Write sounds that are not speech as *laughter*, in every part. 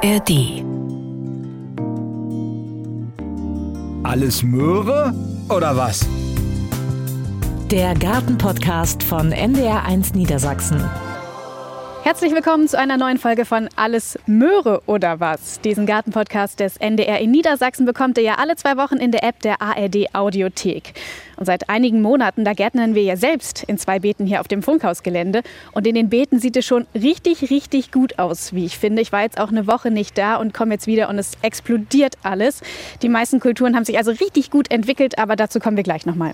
ARD. Alles Möhre oder was? Der Gartenpodcast von NDR1 Niedersachsen. Herzlich willkommen zu einer neuen Folge von Alles Möhre oder was. Diesen Gartenpodcast des NDR in Niedersachsen bekommt ihr ja alle zwei Wochen in der App der ARD Audiothek. Und seit einigen Monaten, da gärtnern wir ja selbst in zwei Beeten hier auf dem Funkhausgelände. Und in den Beeten sieht es schon richtig, richtig gut aus, wie ich finde. Ich war jetzt auch eine Woche nicht da und komme jetzt wieder und es explodiert alles. Die meisten Kulturen haben sich also richtig gut entwickelt, aber dazu kommen wir gleich nochmal.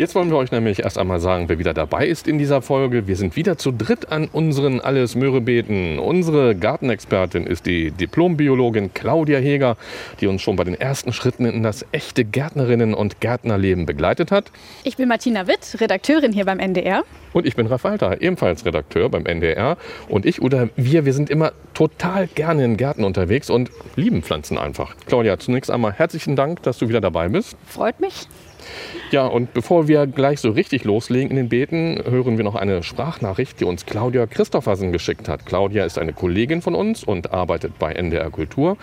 Jetzt wollen wir euch nämlich erst einmal sagen, wer wieder dabei ist in dieser Folge. Wir sind wieder zu dritt an unseren Alles Möhrebeeten. Unsere Gartenexpertin ist die Diplombiologin Claudia Heger, die uns schon bei den ersten Schritten in das echte Gärtnerinnen- und Gärtnerleben begleitet hat. Ich bin Martina Witt, Redakteurin hier beim NDR. Und ich bin Ralf Walter, ebenfalls Redakteur beim NDR. Und ich oder wir, wir sind immer total gerne in Gärten unterwegs und lieben Pflanzen einfach. Claudia, zunächst einmal herzlichen Dank, dass du wieder dabei bist. Freut mich. Ja, und bevor wir gleich so richtig loslegen in den Beeten, hören wir noch eine Sprachnachricht, die uns Claudia Christoffersen geschickt hat. Claudia ist eine Kollegin von uns und arbeitet bei NDR Kultur.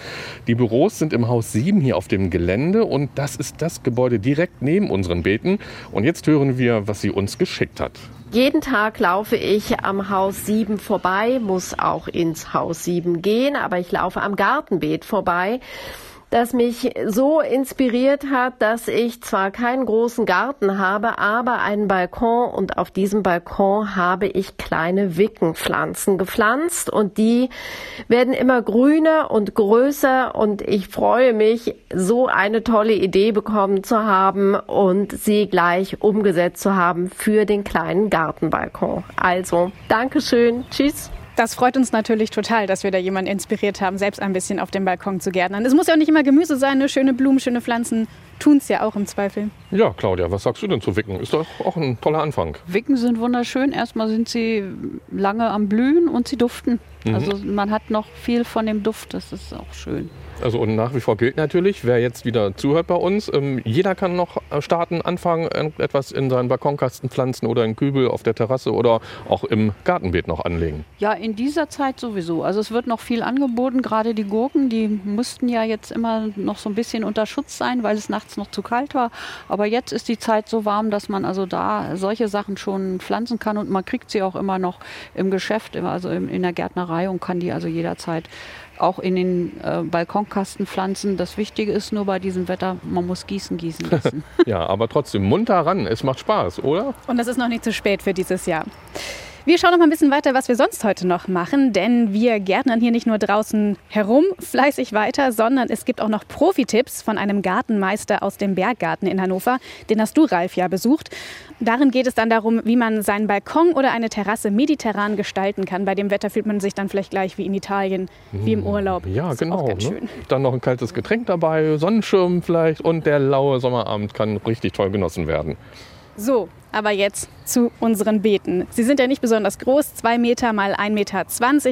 Die Büros sind im Haus 7 hier auf dem Gelände und das ist das Gebäude direkt neben unseren Beeten. Und jetzt hören wir, was sie uns geschickt hat. Jeden Tag laufe ich am Haus 7 vorbei, muss auch ins Haus 7 gehen, aber ich laufe am Gartenbeet vorbei das mich so inspiriert hat, dass ich zwar keinen großen Garten habe, aber einen Balkon und auf diesem Balkon habe ich kleine Wickenpflanzen gepflanzt und die werden immer grüner und größer und ich freue mich, so eine tolle Idee bekommen zu haben und sie gleich umgesetzt zu haben für den kleinen Gartenbalkon. Also, Dankeschön, tschüss. Das freut uns natürlich total, dass wir da jemanden inspiriert haben, selbst ein bisschen auf dem Balkon zu gärtnern. Es muss ja auch nicht immer Gemüse sein, ne? schöne Blumen, schöne Pflanzen tun es ja auch im Zweifel. Ja, Claudia, was sagst du denn zu Wicken? Ist doch auch ein toller Anfang. Wicken sind wunderschön. Erstmal sind sie lange am Blühen und sie duften. Mhm. Also man hat noch viel von dem Duft, das ist auch schön. Also und nach wie vor gilt natürlich, wer jetzt wieder zuhört bei uns, ähm, jeder kann noch äh, starten, anfangen, etwas in seinen Balkonkasten pflanzen oder in Kübel auf der Terrasse oder auch im Gartenbeet noch anlegen. Ja, in dieser Zeit sowieso. Also es wird noch viel angeboten, gerade die Gurken, die mussten ja jetzt immer noch so ein bisschen unter Schutz sein, weil es nachts noch zu kalt war. Aber jetzt ist die Zeit so warm, dass man also da solche Sachen schon pflanzen kann und man kriegt sie auch immer noch im Geschäft, also in der Gärtnerei und kann die also jederzeit auch in den äh, Balkonkasten pflanzen. Das Wichtige ist nur bei diesem Wetter, man muss gießen, gießen, *laughs* gießen. ja, aber trotzdem munter ran. Es macht Spaß, oder? Und es ist noch nicht zu spät für dieses Jahr. Wir schauen noch mal ein bisschen weiter, was wir sonst heute noch machen, denn wir gärtnern hier nicht nur draußen herum fleißig weiter, sondern es gibt auch noch Profi-Tipps von einem Gartenmeister aus dem Berggarten in Hannover. Den hast du, Ralf, ja besucht. Darin geht es dann darum, wie man seinen Balkon oder eine Terrasse mediterran gestalten kann. Bei dem Wetter fühlt man sich dann vielleicht gleich wie in Italien, wie im Urlaub. Ja, genau. Ne? Dann noch ein kaltes Getränk dabei, Sonnenschirm vielleicht und der laue Sommerabend kann richtig toll genossen werden. So, aber jetzt zu unseren Beeten. Sie sind ja nicht besonders groß, 2 Meter mal 1,20 Meter,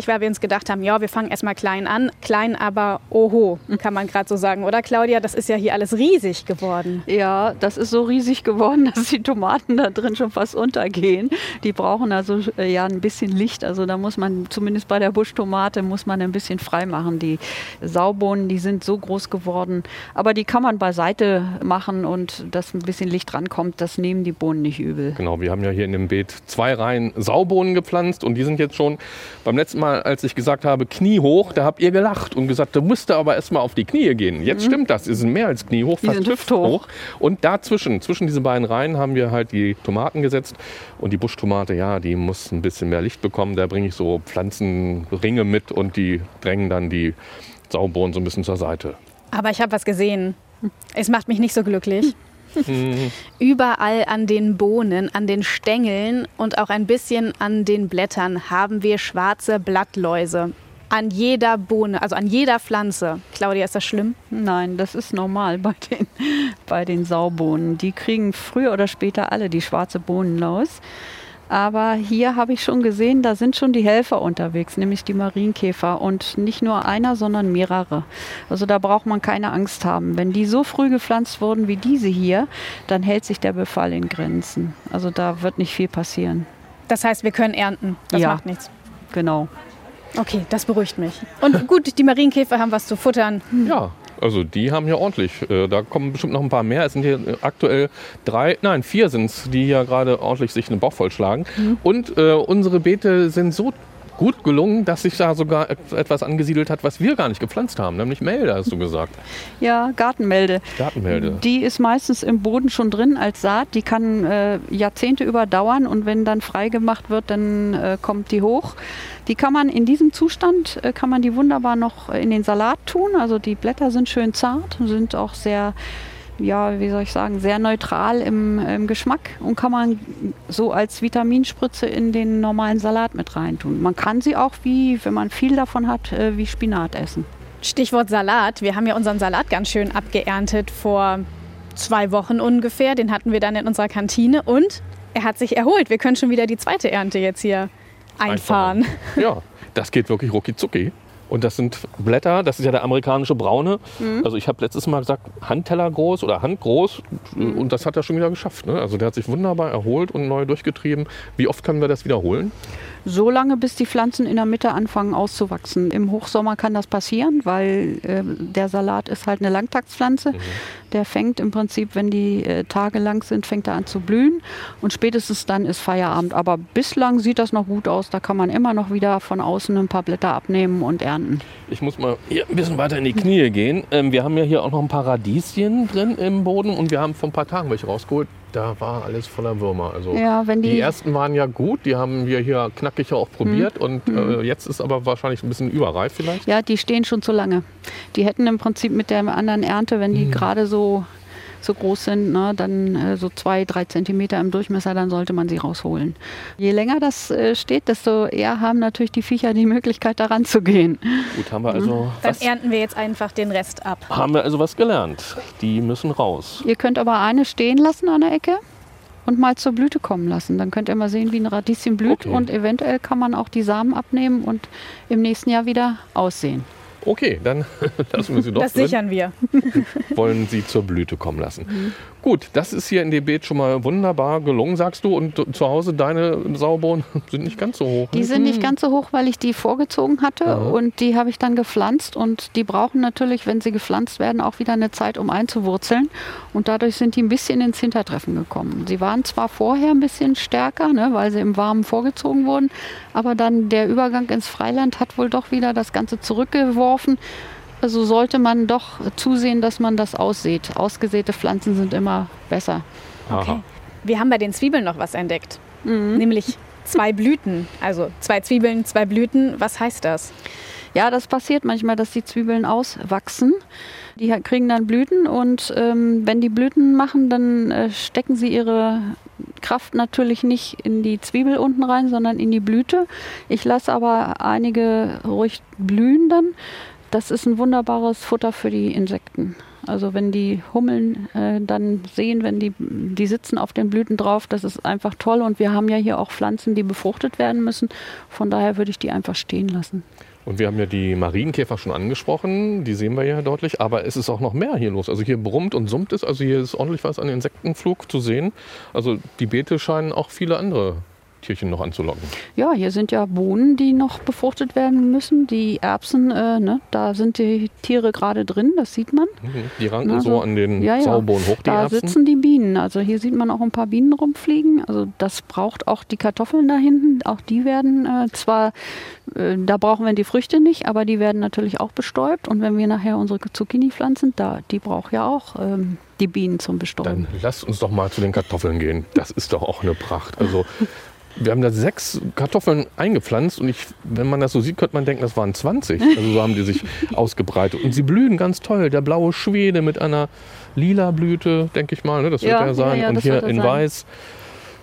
weil wir uns gedacht haben, ja, wir fangen erstmal klein an. Klein, aber oho, kann man gerade so sagen, oder Claudia? Das ist ja hier alles riesig geworden. Ja, das ist so riesig geworden, *laughs* dass die Tomaten da drin schon fast untergehen. Die brauchen also äh, ja ein bisschen Licht. Also da muss man, zumindest bei der Buschtomate, muss man ein bisschen frei machen. Die Saubohnen, die sind so groß geworden. Aber die kann man beiseite machen und dass ein bisschen Licht rankommt, das nehmen die Bohnen nicht übel. Genau, wir haben ja hier in dem Beet zwei Reihen Saubohnen gepflanzt und die sind jetzt schon beim letzten Mal, als ich gesagt habe, kniehoch, da habt ihr gelacht und gesagt, du musst aber erstmal auf die Knie gehen. Jetzt mhm. stimmt das, sie sind mehr als kniehoch, fast die hüfthoch. Und dazwischen, zwischen diesen beiden Reihen haben wir halt die Tomaten gesetzt und die Buschtomate, ja, die muss ein bisschen mehr Licht bekommen. Da bringe ich so Pflanzenringe mit und die drängen dann die Saubohnen so ein bisschen zur Seite. Aber ich habe was gesehen. Es macht mich nicht so glücklich. Überall an den Bohnen, an den Stängeln und auch ein bisschen an den Blättern haben wir schwarze Blattläuse. An jeder Bohne, also an jeder Pflanze. Claudia, ist das schlimm? Nein, das ist normal bei den, bei den Saubohnen. Die kriegen früher oder später alle die schwarze Bohnenlaus. Aber hier habe ich schon gesehen, da sind schon die Helfer unterwegs, nämlich die Marienkäfer. Und nicht nur einer, sondern mehrere. Also da braucht man keine Angst haben. Wenn die so früh gepflanzt wurden wie diese hier, dann hält sich der Befall in Grenzen. Also da wird nicht viel passieren. Das heißt, wir können ernten. Das ja, macht nichts. Genau. Okay, das beruhigt mich. Und gut, die Marienkäfer haben was zu futtern. Ja, also die haben hier ordentlich. äh, Da kommen bestimmt noch ein paar mehr. Es sind hier aktuell drei, nein, vier sind es, die hier gerade ordentlich sich den Bauch vollschlagen. Und äh, unsere Beete sind so gut gelungen, dass sich da sogar et- etwas angesiedelt hat, was wir gar nicht gepflanzt haben, nämlich Melde, hast du gesagt. Ja, Gartenmelde. Gartenmelde. Die ist meistens im Boden schon drin als Saat. Die kann äh, Jahrzehnte überdauern und wenn dann freigemacht wird, dann äh, kommt die hoch. Die kann man in diesem Zustand, äh, kann man die wunderbar noch in den Salat tun. Also die Blätter sind schön zart, sind auch sehr, ja, wie soll ich sagen, sehr neutral im, im Geschmack und kann man so als Vitaminspritze in den normalen Salat mit reintun. Man kann sie auch, wie, wenn man viel davon hat, äh, wie Spinat essen. Stichwort Salat. Wir haben ja unseren Salat ganz schön abgeerntet vor zwei Wochen ungefähr. Den hatten wir dann in unserer Kantine und er hat sich erholt. Wir können schon wieder die zweite Ernte jetzt hier einfahren. Ja, das geht wirklich rucki zucki. Und das sind Blätter, das ist ja der amerikanische Braune. Also ich habe letztes Mal gesagt, Handteller groß oder Handgroß. Und das hat er schon wieder geschafft. Ne? Also der hat sich wunderbar erholt und neu durchgetrieben. Wie oft können wir das wiederholen? So lange, bis die Pflanzen in der Mitte anfangen auszuwachsen. Im Hochsommer kann das passieren, weil äh, der Salat ist halt eine Langtaktspflanze. Der fängt im Prinzip, wenn die äh, Tage lang sind, fängt er an zu blühen und spätestens dann ist Feierabend. Aber bislang sieht das noch gut aus. Da kann man immer noch wieder von außen ein paar Blätter abnehmen und ernten. Ich muss mal ein bisschen weiter in die Knie gehen. Ähm, wir haben ja hier auch noch ein paar Radieschen drin im Boden und wir haben vor ein paar Tagen welche rausgeholt. Da war alles voller Würmer. Also Ja, wenn die, die- ersten waren ja gut, die haben wir hier knackig auch probiert und äh, jetzt ist aber wahrscheinlich ein bisschen überreif vielleicht. Ja, die stehen schon zu lange. Die hätten im Prinzip mit der anderen Ernte, wenn die gerade so, so groß sind, ne, dann äh, so zwei, drei Zentimeter im Durchmesser, dann sollte man sie rausholen. Je länger das äh, steht, desto eher haben natürlich die Viecher die Möglichkeit, daran zu gehen. Gut, haben wir also Dann was, ernten wir jetzt einfach den Rest ab. haben wir also was gelernt. Die müssen raus. Ihr könnt aber eine stehen lassen an der Ecke und mal zur Blüte kommen lassen. Dann könnt ihr mal sehen, wie ein Radieschen blüht Okay. und eventuell kann man auch die Samen abnehmen und im nächsten Jahr wieder aussehen. Okay, dann *laughs* lassen wir sie doch Das drin. sichern wir. wollen sie zur Blüte kommen lassen. Mhm. Gut, das ist hier in dem Beet schon mal wunderbar gelungen, sagst du. Und zu Hause deine Saubohnen *laughs* sind nicht ganz so hoch. Die ne? sind nicht ganz so hoch, weil ich die vorgezogen hatte Ja. und die habe ich dann gepflanzt und die brauchen natürlich, wenn sie gepflanzt werden, auch wieder eine Zeit, um einzuwurzeln und dadurch sind die ein bisschen ins Hintertreffen gekommen. Sie waren zwar vorher ein bisschen stärker, ne, weil sie im Warmen vorgezogen wurden, aber dann der Übergang ins Freiland hat wohl doch wieder das Ganze zurückgeworfen. Also sollte man doch zusehen, dass man das aussät. Ausgesäte Pflanzen sind immer besser. Aha. Wir haben bei den Zwiebeln noch was entdeckt. Mhm. Nämlich zwei Blüten. Also zwei Zwiebeln, zwei Blüten. Was heißt das? Ja, das passiert manchmal, dass die Zwiebeln auswachsen. Die kriegen dann Blüten und ähm, wenn die Blüten machen, dann äh, stecken sie ihre Kraft natürlich nicht in die Zwiebel unten rein, sondern in die Blüte. Ich lasse aber einige ruhig blühen dann. Das ist ein wunderbares Futter für die Insekten. Also wenn die Hummeln äh, dann sehen, wenn die, die sitzen auf den Blüten drauf, das ist einfach toll. Und wir haben ja hier auch Pflanzen, die befruchtet werden müssen. Von daher würde ich die einfach stehen lassen. Und wir haben ja die Marienkäfer schon angesprochen, die sehen wir ja deutlich, aber es ist auch noch mehr hier los. Also hier brummt und summt es, also hier ist ordentlich was an Insektenflug zu sehen. Also die Beete scheinen auch viele andere Tierchen noch anzulocken. Ja, hier sind ja Bohnen, die noch befruchtet werden müssen. Die Erbsen, äh, ne, da sind die Tiere gerade drin, das sieht man. Die ranken Na, so so- an den ja, ja. Saubohnen hoch, die Da Erbsen. sitzen die Bienen. Also hier sieht man auch ein paar Bienen rumfliegen. Also das braucht auch die Kartoffeln da hinten. Auch die werden äh, zwar, äh, da brauchen wir die Früchte nicht, aber die werden natürlich auch bestäubt. Und wenn wir nachher unsere Zucchini pflanzen, da, die braucht ja auch ähm, die Bienen zum Bestäuben. Dann lasst uns doch mal zu den Kartoffeln gehen. Das ist doch auch eine Pracht. Also wir haben da sechs Kartoffeln eingepflanzt und ich, wenn man das so sieht, könnte man denken, das waren 20. Also so haben die sich *laughs* ausgebreitet. Und sie blühen ganz toll. Der blaue Schwede mit einer lila Blüte, denke ich mal, ne? das wird Ja, ja ja, sein. ja, und das hier wird er in sein. weiß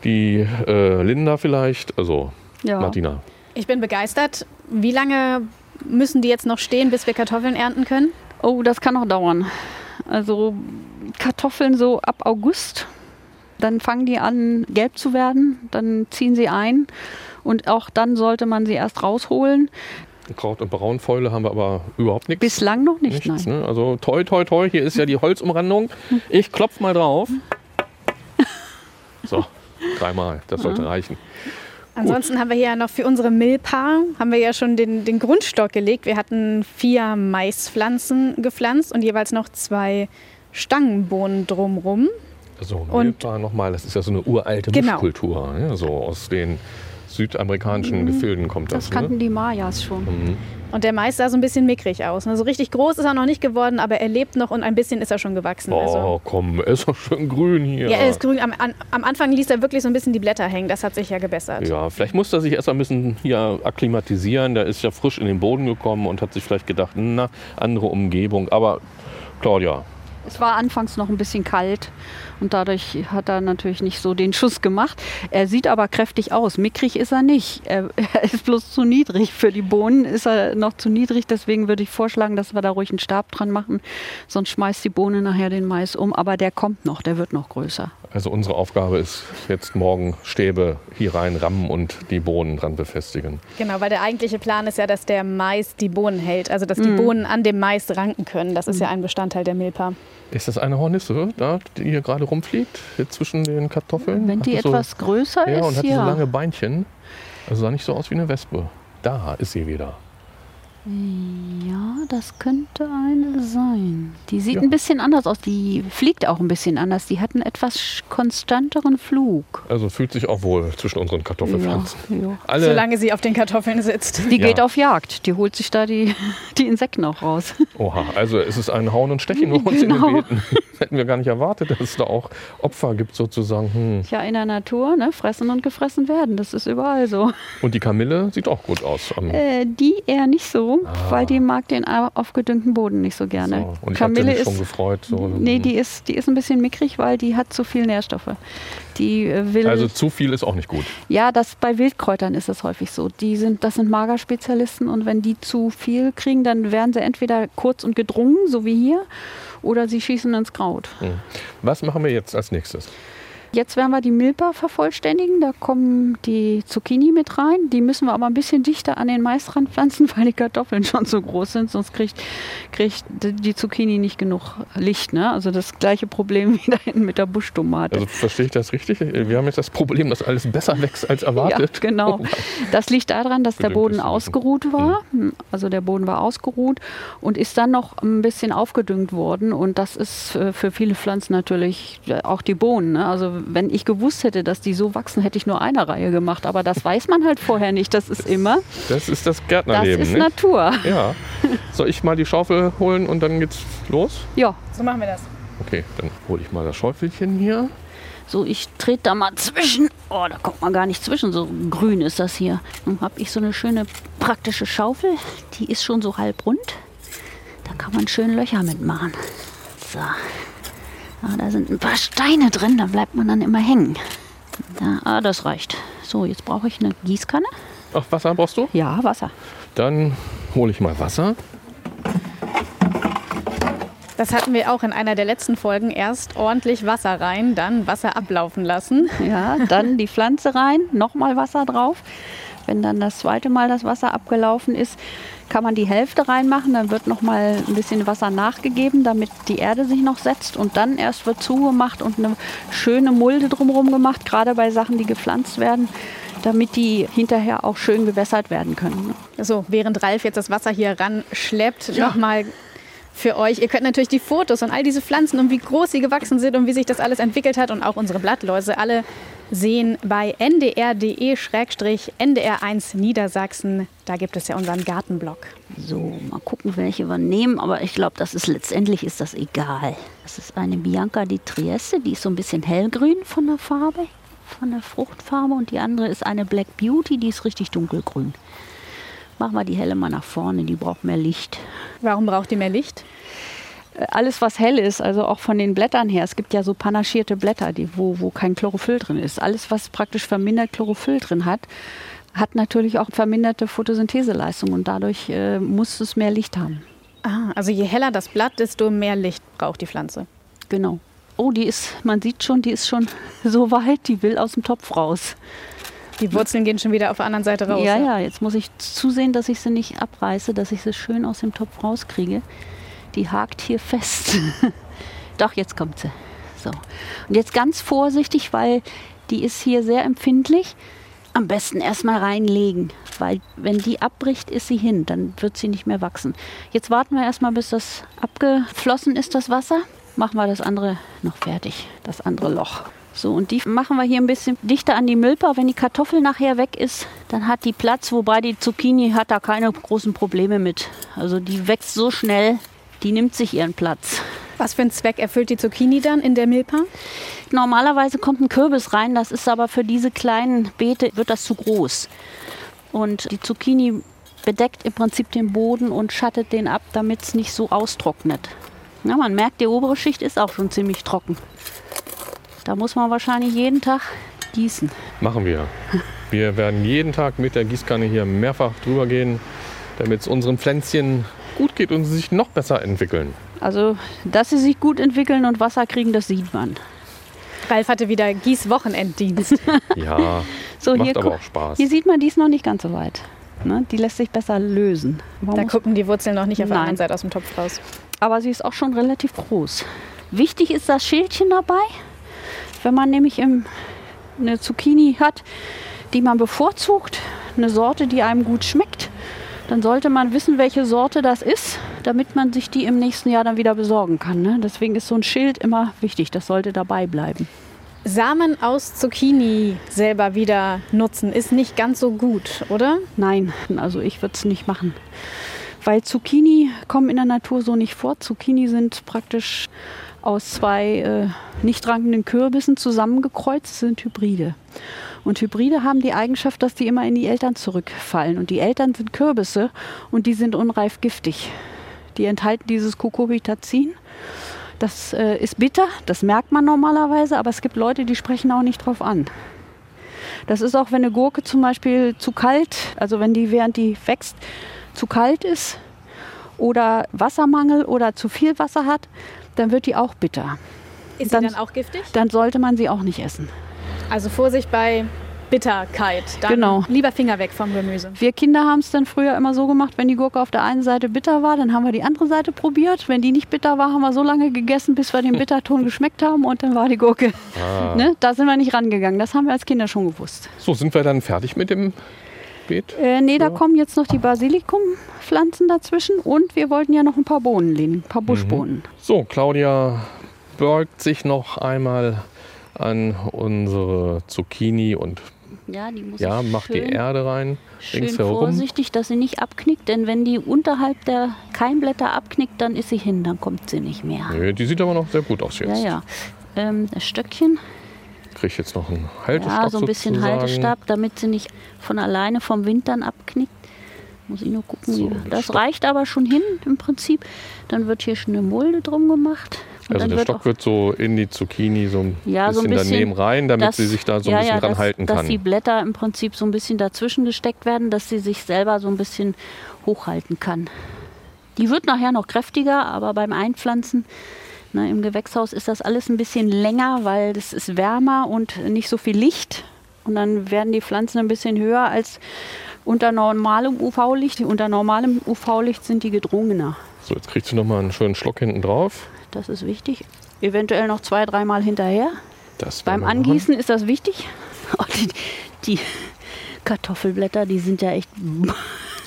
die äh, Linda vielleicht. Also ja. Martina. Ich bin begeistert. Wie lange müssen die jetzt noch stehen, bis wir Kartoffeln ernten können? Oh, das kann noch dauern. Also Kartoffeln so ab August, dann fangen die an gelb zu werden, dann ziehen sie ein und auch dann sollte man sie erst rausholen. Kraut- und Braunfäule haben wir aber überhaupt nichts. Bislang noch nicht, Nichts, nein. ne? Also toi, toi, toi. Hier ist ja die Holzumrandung. Ich klopf mal drauf. So, dreimal. Das sollte reichen. Ansonsten haben wir hier noch für unsere Milpa haben wir ja schon den, den Grundstock gelegt. Wir hatten vier Maispflanzen gepflanzt und jeweils noch zwei Stangenbohnen drumrum. So, Milpa nochmal, das ist ja so eine uralte Genau. Mischkultur. Ja, so aus den südamerikanischen Gefilden kommt das. Das kannten ne? die Mayas schon. Mhm. Und der Mais sah so ein bisschen mickrig aus. Also richtig groß ist er noch nicht geworden, aber er lebt noch und ein bisschen ist er schon gewachsen. Oh, Also, komm, er ist doch schön grün hier. ja, er ist grün. Am, an, am Anfang ließ er wirklich so ein bisschen die Blätter hängen. Das hat sich ja gebessert. Ja, vielleicht muss er sich erst ein bisschen hier akklimatisieren. Der ist ja frisch in den Boden gekommen und hat sich vielleicht gedacht, na, andere Umgebung. Aber Claudia, Es war anfangs noch ein bisschen kalt und dadurch hat er natürlich nicht so den Schuss gemacht. Er sieht aber kräftig aus. Mickrig ist er nicht. Er, *laughs* er ist bloß zu niedrig. Für die Bohnen ist er noch zu niedrig. Deswegen würde ich vorschlagen, dass wir da ruhig einen Stab dran machen. Sonst schmeißt die Bohne nachher den Mais um. Aber der kommt noch, der wird noch größer. also unsere Aufgabe ist jetzt morgen Stäbe hier rein rammen und die Bohnen dran befestigen. Genau, weil der eigentliche Plan ist ja, dass der Mais die Bohnen hält. Also, dass die Bohnen an dem Mais ranken können. Das ist ja ein Bestandteil der Milpa. Ist das eine Hornisse, da, die hier gerade rumfliegt, hier zwischen den Kartoffeln? Wenn die Hat so- etwas größer Ja, und ist, hat so ja. lange Beinchen. Also sah nicht so aus wie eine Wespe. Da ist sie wieder. Ja, das könnte eine sein. Die sieht Ja. ein bisschen anders aus. Die fliegt auch ein bisschen anders. Die hat einen etwas konstanteren Flug. Also fühlt sich auch wohl zwischen unseren Kartoffelpflanzen. ja. Alle, Solange sie auf den Kartoffeln sitzt. Die Ja. geht auf Jagd. Die holt sich da die, *laughs* die Insekten auch raus. Oha, also es ist ein Hauen und Stechen bei *laughs* uns in Genau. den Beeten. Das *laughs* hätten wir gar nicht erwartet, dass es da auch Opfer gibt sozusagen. Hm. Ja, in der Natur, ne? Fressen und gefressen werden. Das ist überall so. Und die Kamille sieht auch gut aus. Am, Äh, die eher nicht so, Ah. weil die mag den au- aufgedüngten Boden nicht so gerne. so. Und Kamille ist. schon gefreut. So. Nee, die ist, die ist ein bisschen mickrig, weil die hat zu viel Nährstoffe. Die äh, will. also zu viel ist auch nicht gut. Ja, das bei Wildkräutern ist das häufig so. Die sind, das sind Magerspezialisten und wenn die zu viel kriegen, dann werden sie entweder kurz und gedrungen, so wie hier, oder sie schießen ins Kraut. Hm. Was machen wir jetzt als nächstes? Jetzt werden wir die Milpa vervollständigen. Da kommen die Zucchini mit rein. Die müssen wir aber ein bisschen dichter an den Mais ranpflanzen, *laughs* weil die Kartoffeln schon so groß sind. Sonst kriegt, kriegt die Zucchini nicht genug Licht. Ne? Also das gleiche Problem *laughs* wie da hinten mit der Buschtomate. Also verstehe ich das richtig? Wir haben jetzt das Problem, dass alles besser wächst als erwartet. Ja, genau. Das liegt daran, dass der Boden ausgeruht war. Also der Boden war ausgeruht und ist dann noch ein bisschen aufgedüngt worden. Und das ist äh, für viele Pflanzen natürlich äh, auch die Bohnen. Ne? Also wenn ich gewusst hätte, dass die so wachsen, hätte ich nur eine Reihe gemacht. Aber das weiß man halt vorher nicht. Das ist immer, Das ist das das Gärtnerleben. ist nicht? Natur. Ja. Soll ich mal die Schaufel holen und dann geht's los? Ja, So machen wir das. Okay, dann hole ich mal das Schaufelchen hier. so ich trete da mal zwischen. Oh, da kommt man gar nicht zwischen. So grün ist das hier. Dann habe ich so eine schöne praktische Schaufel. Die ist schon so halb rund. Da kann man schön Löcher mitmachen. So. Ah, da sind ein paar Steine drin, da bleibt man dann immer hängen. Da, ah, das reicht. So, jetzt brauche ich eine Gießkanne. Ach, Wasser brauchst du? Ja, Wasser. Dann hole ich mal Wasser. Das hatten wir auch in einer der letzten Folgen. Erst ordentlich Wasser rein, dann Wasser ablaufen lassen. Ja, dann die Pflanze rein, nochmal Wasser drauf. Wenn dann das zweite Mal das Wasser abgelaufen ist, kann man die Hälfte reinmachen. Dann wird nochmal ein bisschen Wasser nachgegeben, damit die Erde sich noch setzt. Und dann erst wird zugemacht und eine schöne Mulde drumherum gemacht, gerade bei Sachen, die gepflanzt werden, damit die hinterher auch schön gewässert werden können. ne? So, während Ralf jetzt das Wasser hier ran schleppt, nochmal für euch. Ihr könnt natürlich die Fotos und all diese Pflanzen und wie groß sie gewachsen sind und wie sich das alles entwickelt hat und auch unsere Blattläuse alle sehen bei ndr.de-ndr1 Niedersachsen. Da gibt es ja unseren Gartenblog. So, mal gucken, welche wir nehmen. Aber ich glaube, das ist letztendlich ist das egal. Das ist eine Bianca di Trieste, die ist so ein bisschen hellgrün von der Farbe, von der Fruchtfarbe. Und die andere ist eine Black Beauty, die ist richtig dunkelgrün. Machen wir die helle mal nach vorne, die braucht mehr Licht. Warum braucht ihr mehr Licht? Alles, was hell ist, also auch von den Blättern her, es gibt ja so panaschierte Blätter, die, wo, wo kein Chlorophyll drin ist. Alles, was praktisch vermindert Chlorophyll drin hat, hat natürlich auch verminderte Photosyntheseleistung und dadurch äh, muss es mehr Licht haben. Ah, also je heller das Blatt, desto mehr Licht braucht die Pflanze. Genau. Oh, die ist, man sieht schon, die ist schon *laughs* so weit, die will aus dem Topf raus. Die Wurzeln gehen schon wieder auf der anderen Seite raus. ja, ja, jetzt muss ich zusehen, dass ich sie nicht abreiße, dass ich sie schön aus dem Topf rauskriege. Die hakt hier fest. *laughs* Doch, jetzt kommt sie. So. Und jetzt ganz vorsichtig, weil die ist hier sehr empfindlich. am besten erstmal reinlegen, weil wenn die abbricht, ist sie hin, dann wird sie nicht mehr wachsen. Jetzt warten wir erstmal, bis das abgeflossen ist, das Wasser. Machen wir das andere noch fertig, das andere Loch. So, und die machen wir hier ein bisschen dichter an die Milpa. Wenn die Kartoffel nachher weg ist, dann hat die Platz, wobei die Zucchini hat da keine großen Probleme mit. Also die wächst so schnell, die nimmt sich ihren Platz. Was für einen Zweck erfüllt die Zucchini dann in der Milpa? Normalerweise kommt ein Kürbis rein, das ist aber für diese kleinen Beete wird das zu groß. Und die Zucchini bedeckt im Prinzip den Boden und schattet den ab, damit es nicht so austrocknet. Ja, man merkt, die obere Schicht ist auch schon ziemlich trocken. Da muss man wahrscheinlich jeden Tag gießen. Machen wir. Wir werden jeden Tag mit der Gießkanne hier mehrfach drüber gehen, damit es unseren Pflänzchen gut geht und sie sich noch besser entwickeln. Also, dass sie sich gut entwickeln und Wasser kriegen, das sieht man. Ralf hatte wieder Gießwochenenddienst. *laughs* Ja, So, macht hier, aber auch Spaß. hier sieht man, die ist noch nicht ganz so weit. Ne? Die lässt sich besser lösen. Man Da gucken die Wurzeln noch nicht auf der anderen Seite aus dem Topf raus. aber sie ist auch schon relativ groß. Wichtig ist das Schildchen dabei. Wenn man nämlich im, eine Zucchini hat, die man bevorzugt, eine Sorte, die einem gut schmeckt, dann sollte man wissen, welche Sorte das ist, damit man sich die im nächsten Jahr dann wieder besorgen kann. Ne? Deswegen ist so ein Schild immer wichtig, das sollte dabei bleiben. Samen aus Zucchini selber wieder nutzen ist nicht ganz so gut, oder? Nein, also ich würde es nicht machen. Weil Zucchini kommen in der Natur so nicht vor. Zucchini sind praktisch aus zwei äh, nicht rankenden Kürbissen zusammengekreuzt, sind Hybride. Und Hybride haben die Eigenschaft, dass die immer in die Eltern zurückfallen. Und die Eltern sind Kürbisse und die sind unreif giftig. Die enthalten dieses Cucurbitacin. Das äh, ist bitter, das merkt man normalerweise, aber es gibt Leute, die sprechen auch nicht drauf an. Das ist auch, wenn eine Gurke zum Beispiel zu kalt, also wenn die während die wächst zu kalt ist oder Wassermangel oder zu viel Wasser hat, dann wird die auch bitter. Ist Dann- sie dann auch giftig? Dann sollte man sie auch nicht essen. Also Vorsicht bei Bitterkeit. Dann Genau. lieber Finger weg vom Gemüse. Wir Kinder haben es dann früher immer so gemacht, wenn die Gurke auf der einen Seite bitter war, dann haben wir die andere Seite probiert. Wenn die nicht bitter war, haben wir so lange gegessen, bis wir den Bitterton *laughs* geschmeckt haben und dann war die Gurke. Ah. Ne? Da sind wir nicht rangegangen. Das haben wir als Kinder schon gewusst. So, sind wir dann fertig mit dem Beet? Äh, nee, da kommen jetzt noch die Basilikumpflanzen dazwischen und wir wollten ja noch ein paar Bohnen legen, ein paar Buschbohnen. So, Claudia beugt sich noch einmal an unsere Zucchini und Ja, die muss ja, ich macht schön, die Erde rein, schön ringsherum. vorsichtig, dass sie nicht abknickt, denn wenn die unterhalb der Keimblätter abknickt, dann ist sie hin, dann kommt sie nicht mehr. Nö, die sieht aber noch sehr gut aus Ja, jetzt. ja. Ähm, das Stöckchen, Krieg ich jetzt noch einen Haltestab ja, so ein bisschen sozusagen. Haltestab, damit sie nicht von alleine vom Wind dann abknickt. Muss ich nur gucken. So, das Stock. reicht aber schon hin im Prinzip. Dann wird hier schon eine Mulde drum gemacht. Und Also der wird Stock wird so in die Zucchini so ein, Ja, bisschen, so ein bisschen, daneben rein, damit dass- sie sich da so ein ja, bisschen ja, dran dass, halten dass kann. die Blätter im Prinzip so ein bisschen dazwischen gesteckt werden, dass sie sich selber so ein bisschen hochhalten kann. Die wird nachher noch kräftiger, aber beim Einpflanzen ne, im Gewächshaus ist das alles ein bisschen länger, weil es ist wärmer und nicht so viel Licht. Und dann werden die Pflanzen ein bisschen höher als unter normalem UV-Licht. Unter normalem UV-Licht sind die gedrungener. So, jetzt kriegst du noch mal einen schönen Schluck hinten drauf. Das ist wichtig. Eventuell noch zwei, dreimal hinterher. Beim machen. Angießen ist das wichtig. *laughs* Oh, die, die Kartoffelblätter, die sind ja echt.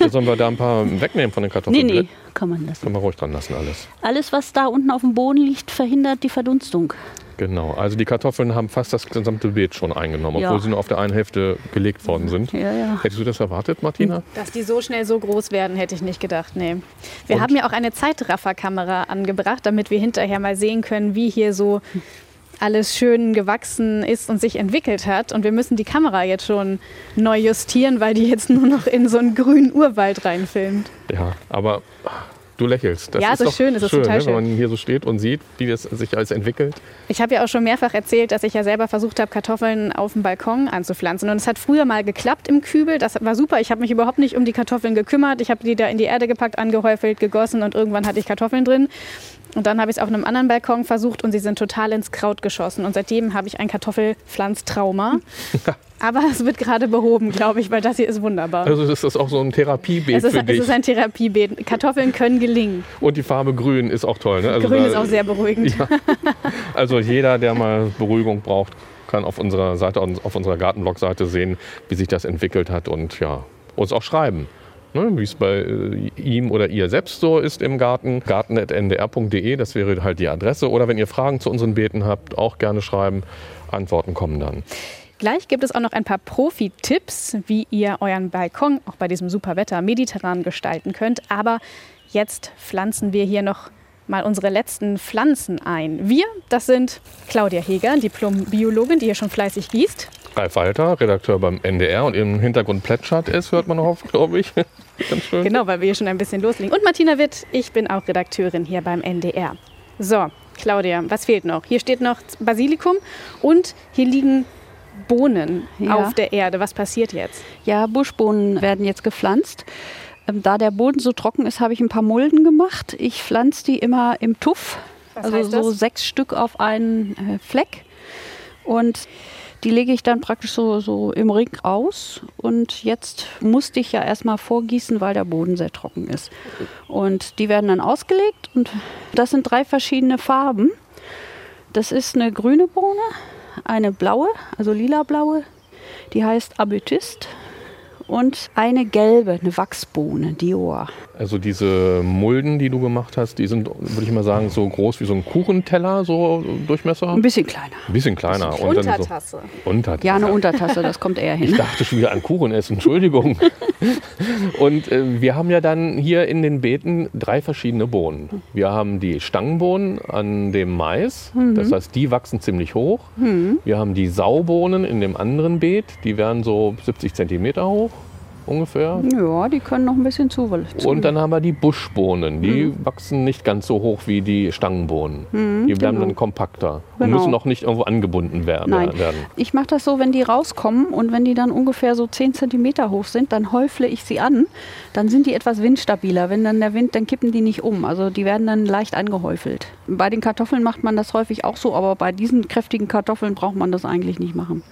Sollen wir da ein paar wegnehmen von den Nee, Kartoffeln. nee, kann man lassen. Können wir ruhig dran lassen alles. Alles, was da unten auf dem Boden liegt, verhindert die Verdunstung. Genau, also die Kartoffeln haben fast das gesamte Beet schon eingenommen, Ja. obwohl sie nur auf der einen Hälfte gelegt worden sind. Ja, ja. Hättest du das erwartet, Martina? Dass die so schnell so groß werden, hätte ich nicht gedacht. Nee. Wir Und? haben ja auch eine Zeitrafferkamera angebracht, damit wir hinterher mal sehen können, wie hier so alles schön gewachsen ist und sich entwickelt hat. Und wir müssen die Kamera jetzt schon neu justieren, weil die jetzt nur noch in so einen grünen Urwald reinfilmt. Ja, aber du lächelst. Das Ja, ist es ist schön, es ist total ne, wenn man hier so steht und sieht, wie das sich alles entwickelt. Ich habe ja auch schon mehrfach erzählt, dass ich ja selber versucht habe, Kartoffeln auf dem Balkon anzupflanzen. Und es hat früher mal geklappt im Kübel. Das war super. Ich habe mich überhaupt nicht um die Kartoffeln gekümmert. Ich habe die da in die Erde gepackt, angehäufelt, gegossen und irgendwann hatte ich Kartoffeln drin. Und dann habe ich es auf einem anderen Balkon versucht und sie sind total ins Kraut geschossen. Und seitdem habe ich ein Kartoffelpflanztrauma. *laughs* Aber es wird gerade behoben, glaube ich, weil das hier ist wunderbar. Also das ist auch so ein Therapiebeet es, ist, für es dich. ist ein Therapiebeet. Kartoffeln können gelingen. und die Farbe grün ist auch toll. Ne? Also Grün da- ist auch sehr beruhigend. *laughs* Also jeder, der mal Beruhigung braucht, kann auf unserer Seite, auf unserer Gartenblog-Seite sehen, wie sich das entwickelt hat und ja, uns auch schreiben. Ne, wie es bei äh, ihm oder ihr selbst so ist im Garten. garten.ndr.de, das wäre halt die Adresse. Oder wenn ihr Fragen zu unseren Beeten habt, auch gerne schreiben. Antworten kommen dann. Gleich gibt es auch noch ein paar Profi-Tipps, wie ihr euren Balkon auch bei diesem super Wetter mediterran gestalten könnt. Aber jetzt pflanzen wir hier noch mal unsere letzten Pflanzen ein. Wir, das sind Claudia Heger, Diplom-Biologin, die hier schon fleißig gießt. Ralf Walter, Redakteur beim NDR und im Hintergrund plätschert es, hört man noch, glaube ich. *laughs* Ganz schön. Genau, weil wir hier schon ein bisschen loslegen. Und Martina Witt, ich bin auch Redakteurin hier beim NDR. So, Claudia, was fehlt noch? Hier steht noch Basilikum und hier liegen Bohnen ja. auf der Erde. Was passiert jetzt? Ja, Buschbohnen werden jetzt gepflanzt. Ähm, da der Boden so trocken ist, habe ich ein paar Mulden gemacht. Ich pflanze die immer im Tuff, Was also so sechs Stück auf einen äh, Fleck. Und die lege ich dann praktisch so, so im Ring aus. Und jetzt musste ich ja erstmal vorgießen, weil der Boden sehr trocken ist. Und die werden dann ausgelegt. Und das sind drei verschiedene Farben. Das ist eine grüne Bohne, eine blaue, also lila-blaue, die heißt Amethyst und eine gelbe, eine Wachsbohne, Dior. Also diese Mulden, die du gemacht hast, die sind, würde ich mal sagen, so groß wie so ein Kuchenteller, so Durchmesser? Ein bisschen kleiner. Ein bisschen kleiner. Ein und Untertasse. So Untertasse. Ja, eine Untertasse, das kommt eher hin. Ich dachte schon wieder an Kuchen essen, Entschuldigung. *laughs* und äh, wir haben ja dann hier in den Beeten drei verschiedene Bohnen. Wir haben die Stangenbohnen an dem Mais, mhm. das heißt, die wachsen ziemlich hoch. Mhm. Wir haben die Saubohnen in dem anderen Beet, die werden so 70 Zentimeter hoch ungefähr. Ja, die können noch ein bisschen zu. Und dann haben wir die Buschbohnen. Die mhm. wachsen nicht ganz so hoch wie die Stangenbohnen. Mhm, die bleiben genau. dann kompakter genau. und müssen noch nicht irgendwo angebunden werden. Nein. Ich mache das so, wenn die rauskommen und wenn die dann ungefähr so 10 cm hoch sind, dann häufle ich sie an. Dann sind die etwas windstabiler. Wenn dann der Wind, dann kippen die nicht um. Also die werden dann leicht angehäufelt. Bei den Kartoffeln macht man das häufig auch so, aber bei diesen kräftigen Kartoffeln braucht man das eigentlich nicht machen.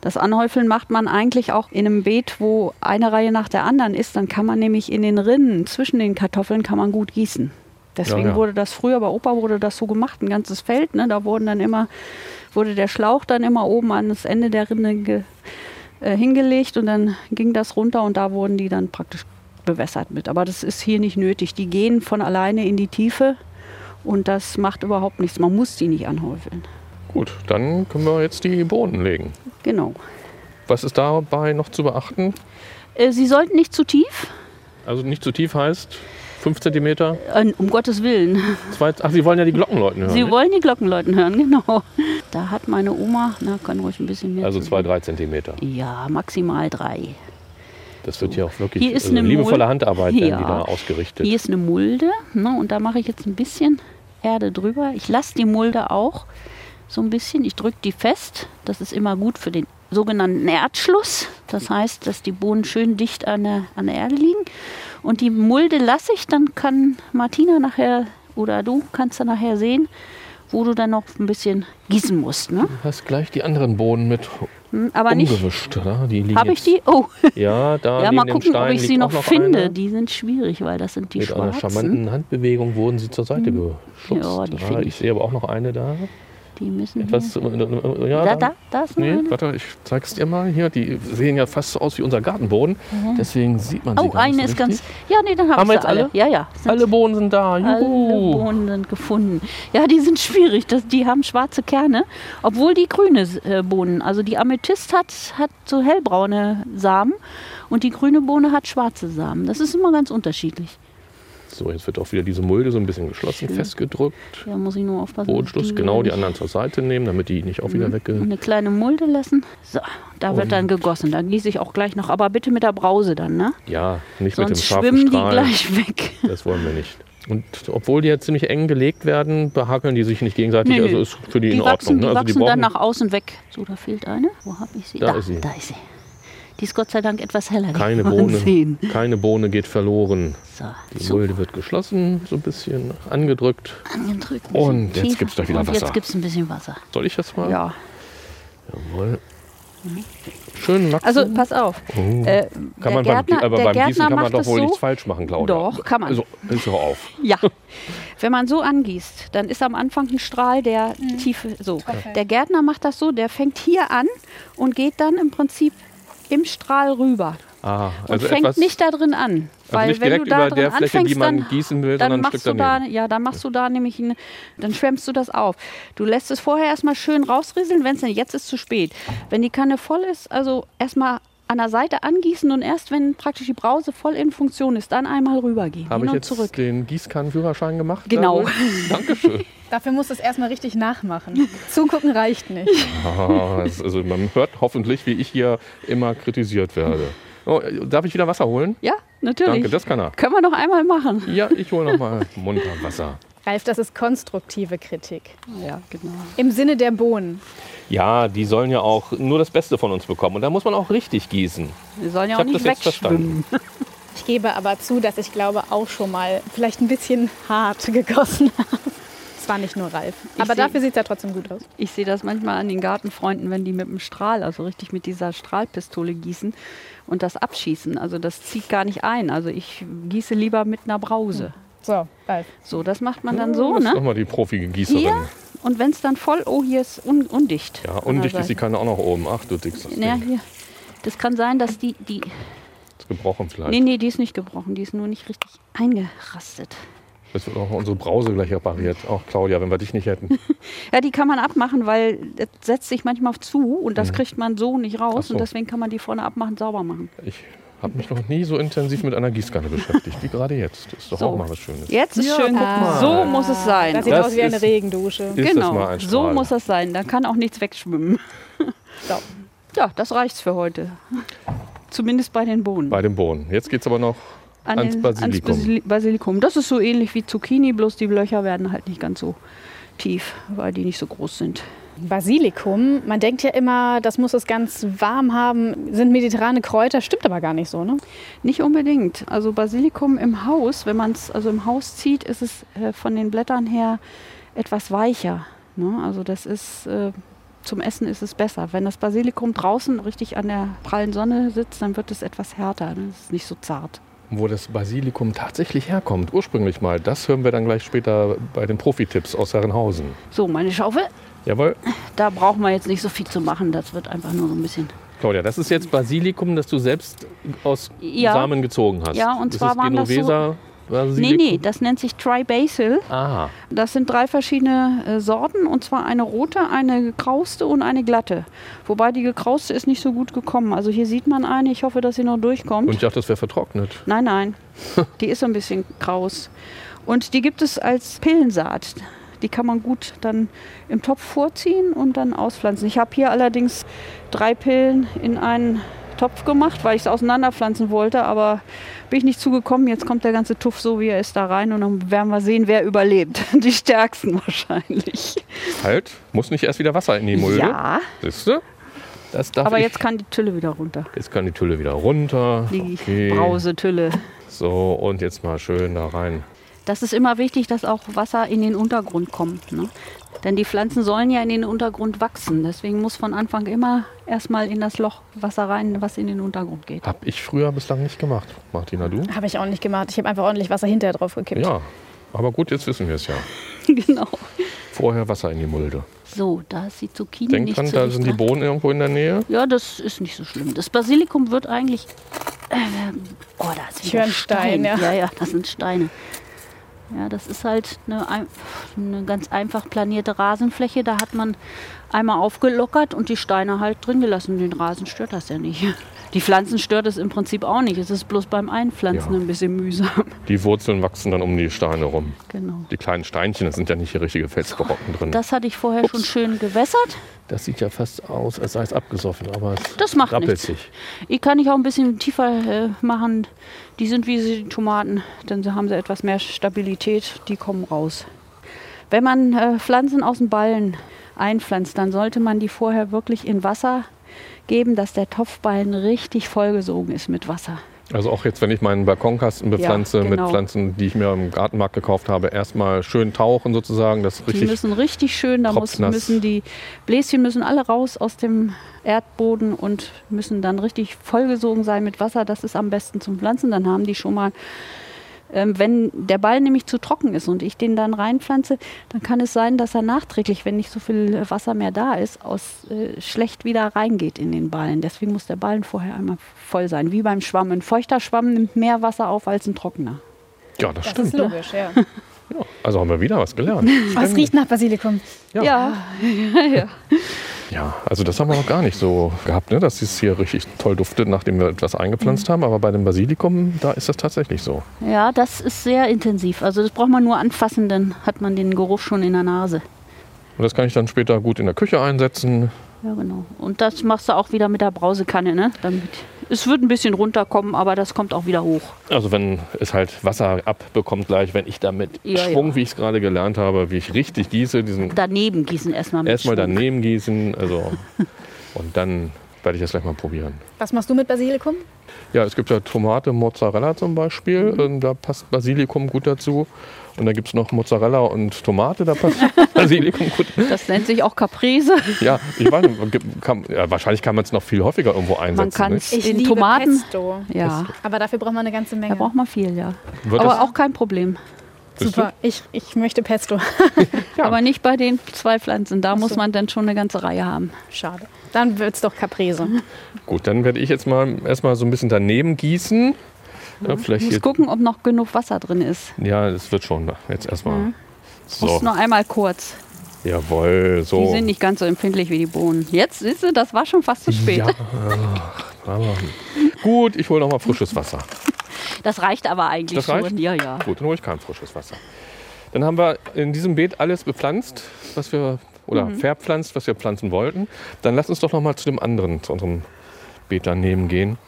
Das Anhäufeln macht man eigentlich auch in einem Beet, wo eine Reihe nach der anderen ist. Dann kann man nämlich in den Rinnen zwischen den Kartoffeln kann man gut gießen. Deswegen ja, ja. wurde das früher bei Opa wurde das so gemacht, ein ganzes Feld. Ne? Da wurden dann immer wurde der Schlauch dann immer oben an das Ende der Rinne ge, äh, hingelegt und dann ging das runter und da wurden die dann praktisch bewässert mit. Aber das ist hier nicht nötig. Die gehen von alleine in die Tiefe und das macht überhaupt nichts. Man muss die nicht anhäufeln. Gut, dann können wir jetzt die Bohnen legen. Genau. Was ist dabei noch zu beachten? Äh, sie sollten nicht zu tief. Also nicht zu tief heißt 5 cm? Äh, um Gottes Willen. Zwei, ach, Sie wollen ja die Glockenläuten hören. Sie nicht? wollen die Glockenläuten hören, *laughs* genau. Da hat meine Oma, na, kann ruhig ein bisschen mehr. Also 2, 3 cm? Ja, maximal 3. Das wird hier auch wirklich hier also eine liebevolle Mul Handarbeit, ja. werden die da ausgerichtet. Hier ist eine Mulde ne, und da mache ich jetzt ein bisschen Erde drüber. Ich lasse die Mulde auch so ein bisschen. Ich drücke die fest. Das ist immer gut für den sogenannten Erdschluss. Das heißt, dass die Bohnen schön dicht an der, an der Erde liegen. Und die Mulde lasse ich, dann kann Martina nachher oder du kannst dann nachher sehen, wo du dann noch ein bisschen gießen musst. Ne? Du hast gleich die anderen Bohnen mit hm, aber umgewischt, nicht. Oder? Die Habe ich die? Oh. Ja, da *laughs* ja, mal gucken, ob ich sie noch, noch finde. Eine. Die sind schwierig, weil das sind die Mit schwarzen. einer charmanten Handbewegung wurden sie zur Seite hm. geschubst. Ja, ich. ich sehe aber auch noch eine da. Die müssen Etwas, äh, äh, ja, da, da, da ist nee, warte, ich zeig's dir mal hier. Die sehen ja fast so aus wie unser Gartenboden. Mhm. Deswegen sieht man sie Oh, eine ist ganz. Ja, nee, dann haben wir jetzt alle. alle. Ja, ja. Alle Bohnen sind da. Juhu. Alle Bohnen sind gefunden. Ja, die sind *laughs* schwierig. Das, die haben schwarze Kerne, obwohl die grüne äh, Bohnen. Also die Amethyst hat, hat so hellbraune Samen und die grüne Bohne hat schwarze Samen. Das ist immer ganz unterschiedlich. So, jetzt wird auch wieder diese Mulde so ein bisschen geschlossen, Schön. festgedrückt. Ja, muss ich nur aufpassen. Bodenschluss, genau, die anderen zur Seite nehmen, damit die nicht auch wieder mhm. wegge... Eine kleine Mulde lassen. So, da wird dann gegossen. Dann gieße ich auch gleich noch, aber bitte mit der Brause dann, ne? Ja, nicht Sonst mit dem scharfen schwimmen Strahl. die gleich weg. Das wollen wir nicht. Und obwohl die ja ziemlich eng gelegt werden, behakeln die sich nicht gegenseitig. Nee, also ist für die, die in Ordnung. Wachsen, ne? Die also wachsen die dann nach außen weg. So, da fehlt eine. Wo habe ich sie? Da, da, ist sie. Da ist sie. Die ist Gott sei Dank etwas heller. Keine *laughs* Bohne, keine Bohne geht verloren. So, die super. Mulde wird geschlossen, so ein bisschen angedrückt. Angedrückt. Und jetzt gibt es gleich wieder Wasser. Jetzt gibt es ein bisschen Wasser. Soll ich das mal? Ja. Jawohl. Schön wachsen. Also pass auf. Oh. Äh, kann der man Gärtner, beim, aber der beim Gärtner Gießen kann man doch wohl so, nichts falsch machen, Claudia. Doch, kann man. Also, ist doch auf. *laughs* Ja. Wenn man so angießt, dann ist am Anfang ein Strahl, der Mhm. tiefe so. Der Gärtner macht das so, der fängt hier an und geht dann im Prinzip im Strahl rüber. Ah, Und also fängt etwas, nicht da drin an. also weil nicht wenn du da über drin der Fläche, anfängst, die man dann, gießen will, dann sondern ein Stück du da, daneben. ja, dann machst du da nämlich, ein, dann schwemmst du das auf. Du lässt es vorher erstmal schön rausrieseln, wenn es denn jetzt ist zu spät. Wenn die Kanne voll ist, also erstmal an der Seite angießen und erst wenn praktisch die Brause voll in Funktion ist, dann einmal rübergehen. Habe ich und jetzt zurück. den Gießkannenführerschein gemacht? Genau. dadurch? Dankeschön. *laughs* Dafür musst du es erstmal richtig nachmachen. Zugucken reicht nicht. Ah, also man hört hoffentlich, wie ich hier immer kritisiert werde. Oh, darf ich wieder Wasser holen? Ja, natürlich. Danke, das kann er. Können wir noch einmal machen. Ja, ich hole noch mal munter Wasser. Ralf, das ist konstruktive Kritik. Ja, genau. Im Sinne der Bohnen. Ja, die sollen ja auch nur das Beste von uns bekommen. Und da muss man auch richtig gießen. Wir sollen ja Ich auch habe das nicht jetzt verstanden. wegschwimmen. Ich gebe aber zu, dass ich glaube auch schon mal vielleicht ein bisschen hart gegossen habe. Es war nicht nur Ralf. Ich Aber seh- dafür sieht es ja trotzdem gut aus. Ich sehe das manchmal an den Gartenfreunden, wenn die mit dem Strahl, also richtig mit dieser Strahlpistole gießen und das abschießen. Also das zieht gar nicht ein. Also ich gieße lieber mit einer Brause. So, Ralf. So, das macht man dann so, das ist ne? doch mal die profige Gießerin. Hier und wenn es dann voll, oh, hier ist un undicht. Ja, undicht ist die. Kanne auch noch oben. Ach, du dickstes Ja, Ding. hier. Das kann sein, dass die, die, Ist gebrochen vielleicht. nee, nee, die ist nicht gebrochen, die ist nur nicht richtig eingerastet. Das wird auch unsere Brause gleich repariert. Auch Claudia, wenn wir dich nicht hätten. *laughs* Ja, die kann man abmachen, weil das setzt sich manchmal zu und das kriegt man so nicht raus Mhm. So. und deswegen kann man die vorne abmachen, sauber machen. Ich habe mich noch nie so intensiv mit einer Gießkanne beschäftigt wie gerade jetzt. Das ist doch So. auch mal was Schönes. Jetzt ist Ja, schön, guck mal. so muss es sein. Das sieht Das aus wie eine ist- Regendusche. Genau, mal ein so muss das sein. Da kann auch nichts wegschwimmen. So. Ja, das reicht's für heute. Zumindest bei den Bohnen. Bei dem Bohnen. Jetzt geht es aber noch An ans den- Basilikum. Ans Basili- Basilikum. Das ist so ähnlich wie Zucchini, bloß die Löcher werden halt nicht ganz so tief, weil die nicht so groß sind. Basilikum, man denkt ja immer, das muss es ganz warm haben, sind mediterrane Kräuter, stimmt aber gar nicht so, ne? Nicht unbedingt. Also Basilikum im Haus, wenn man es also im Haus zieht, ist es äh, von den Blättern her etwas weicher. Ne? Also das ist äh, zum Essen ist es besser. Wenn das Basilikum draußen richtig an der prallen Sonne sitzt, dann wird es etwas härter. Ne? Es ist nicht so zart. Wo das Basilikum tatsächlich herkommt, ursprünglich mal, das hören wir dann gleich später bei den Profi-Tipps aus Herrenhausen. So, meine Schaufel. Jawohl. Da brauchen wir jetzt nicht so viel zu machen. Das wird einfach nur so ein bisschen. Claudia, das ist jetzt Basilikum, das du selbst aus Ja. Samen gezogen hast. Ja, und das zwar ist waren das so- Genovesa Nee, Basilikum. nee, das nennt sich Tri-Basil. Ah, Das sind drei verschiedene äh, Sorten und zwar eine rote, eine gekrauste und eine glatte. Wobei die gekrauste ist nicht so gut gekommen. Also hier sieht man eine, ich hoffe, dass sie noch durchkommt. und ich dachte, das wäre vertrocknet. Nein, nein, *laughs* die ist so ein bisschen kraus. Und die gibt es als Pillensaat. Die kann man gut dann im Topf vorziehen und dann auspflanzen. Ich habe hier allerdings drei Pillen in einen Topf gemacht, weil ich es auseinanderpflanzen wollte, aber bin ich nicht zugekommen. Jetzt kommt der ganze Tuff so, wie er ist, da rein und dann werden wir sehen, wer überlebt. *laughs* Die stärksten wahrscheinlich. Halt, muss nicht erst wieder Wasser in die Mulde. Ja, Siehst du? Das darf aber ich. jetzt kann die Tülle wieder runter. Jetzt kann die Tülle wieder runter. Die Okay. Brausetülle. So, und jetzt mal schön da rein. Das ist immer wichtig, dass auch Wasser in den Untergrund kommt. Ne? Denn die Pflanzen sollen ja in den Untergrund wachsen. Deswegen muss von Anfang immer erstmal in das Loch Wasser rein, was in den Untergrund geht. Hab ich früher bislang nicht gemacht. Martina, du? Habe ich auch nicht gemacht. Ich habe einfach ordentlich Wasser hinterher drauf gekippt. Ja. Aber gut, jetzt wissen wir es ja. *laughs* genau. Vorher Wasser in die Mulde. So, da ist die Zucchini Denk nicht dran, da sind die. Bohnen irgendwo in der Nähe. Ja, das ist nicht so schlimm. Das Basilikum wird eigentlich. Äh, oh, da ist Ich höre einen Stein, ja. ja, ja, das sind Steine. Ja, das ist halt eine, ein- eine ganz einfach planierte Rasenfläche. Da hat man einmal aufgelockert und die Steine halt drin gelassen. Den Rasen stört das ja nicht. Die Pflanzen stört es im Prinzip auch nicht. Es ist bloß beim Einpflanzen Ja. ein bisschen mühsam. Die Wurzeln wachsen dann um die Steine rum. Genau. Die kleinen Steinchen, das sind ja nicht die richtige Felsbrocken drin. Das hatte ich vorher schon schön gewässert. Das sieht ja fast aus, als sei es abgesoffen, aber es Das macht rappelt nichts. sich. Ich kann ich auch ein bisschen tiefer äh, machen. Die sind wie die Tomaten, dann haben sie etwas mehr Stabilität, die kommen raus. Wenn man äh, Pflanzen aus dem Ballen einpflanzt, dann sollte man die vorher wirklich in Wasser geben, dass der Topfballen richtig vollgesogen ist mit Wasser. Also auch jetzt, wenn ich meinen Balkonkasten bepflanze Ja, genau. mit Pflanzen, die ich mir im Gartenmarkt gekauft habe, erstmal schön tauchen sozusagen. Das Die richtig müssen richtig schön, da muss, müssen die Bläschen müssen alle raus aus dem Erdboden und müssen dann richtig vollgesogen sein mit Wasser. Das ist am besten zum Pflanzen. Dann haben die schon mal, ähm, wenn der Ball nämlich zu trocken ist und ich den dann reinpflanze, dann kann es sein, dass er nachträglich, wenn nicht so viel Wasser mehr da ist, aus äh, schlecht wieder reingeht in den Ballen. Deswegen muss der Ballen vorher einmal voll sein, wie beim Schwamm. Ein feuchter Schwamm nimmt mehr Wasser auf als ein trockener. ja, das Das stimmt. ist logisch, ja. Also haben wir wieder was gelernt. *laughs* Es riecht nach Basilikum. Ja. ja, *laughs* ja. Ja, also das haben wir noch gar nicht so gehabt, ne? dass es hier richtig toll duftet, nachdem wir etwas eingepflanzt haben. Aber bei dem Basilikum, da ist das tatsächlich so. Ja, das ist sehr intensiv. Also das braucht man nur anfassen, dann hat man den Geruch schon in der Nase. Und das kann ich dann später gut in der Küche einsetzen. Ja, genau. Und das machst du auch wieder mit der Brausekanne, ne? Damit es wird ein bisschen runterkommen, aber das kommt auch wieder hoch. Also wenn es halt Wasser abbekommt gleich, wenn ich damit Ja, Schwung, ja. wie ich es gerade gelernt habe, wie ich richtig gieße, diesen Daneben gießen erstmal mit erstmal Schwung. daneben gießen, also *laughs* und dann werde ich das gleich mal probieren. Was machst du mit Basilikum? Ja, es gibt ja Tomate, Mozzarella zum Beispiel, Mhm. ähm, da passt Basilikum gut dazu. Und dann gibt es noch Mozzarella und Tomate, da passt *laughs* Basilikum gut. Das nennt sich auch Caprese. Ja, ich weiß nicht, kann, ja, wahrscheinlich kann man es noch viel häufiger irgendwo einsetzen. kann nicht? es- In Tomaten? Pesto. Ja, Aber dafür braucht man eine ganze da Menge. braucht man viel, ja. Wird Aber auch kein Problem. Super, ich, ich möchte Pesto. *laughs* Ja. Aber nicht bei den zwei Pflanzen. Da Ach muss so. man dann schon eine ganze Reihe haben. Schade. Dann wird es doch Caprese. Gut, dann werde ich jetzt mal erstmal so ein bisschen daneben gießen. Ja, Ich vielleicht muss hier, gucken, ob noch genug Wasser drin ist. ja, es wird schon. Jetzt erstmal. Mhm. So, Muss noch einmal kurz. jawohl, so. Die sind nicht ganz so empfindlich wie die Bohnen. Jetzt, siehst du, das war schon fast zu spät. Ja, gut, ich hole noch mal frisches Wasser. *laughs* Das reicht aber eigentlich Das reicht? schon. Ja, ja. Gut, dann hole ich kein frisches Wasser. Dann haben wir in diesem Beet alles bepflanzt, was wir oder Mhm. verpflanzt, was wir pflanzen wollten. Dann lass uns doch noch mal zu dem anderen, zu unserem Beet daneben gehen.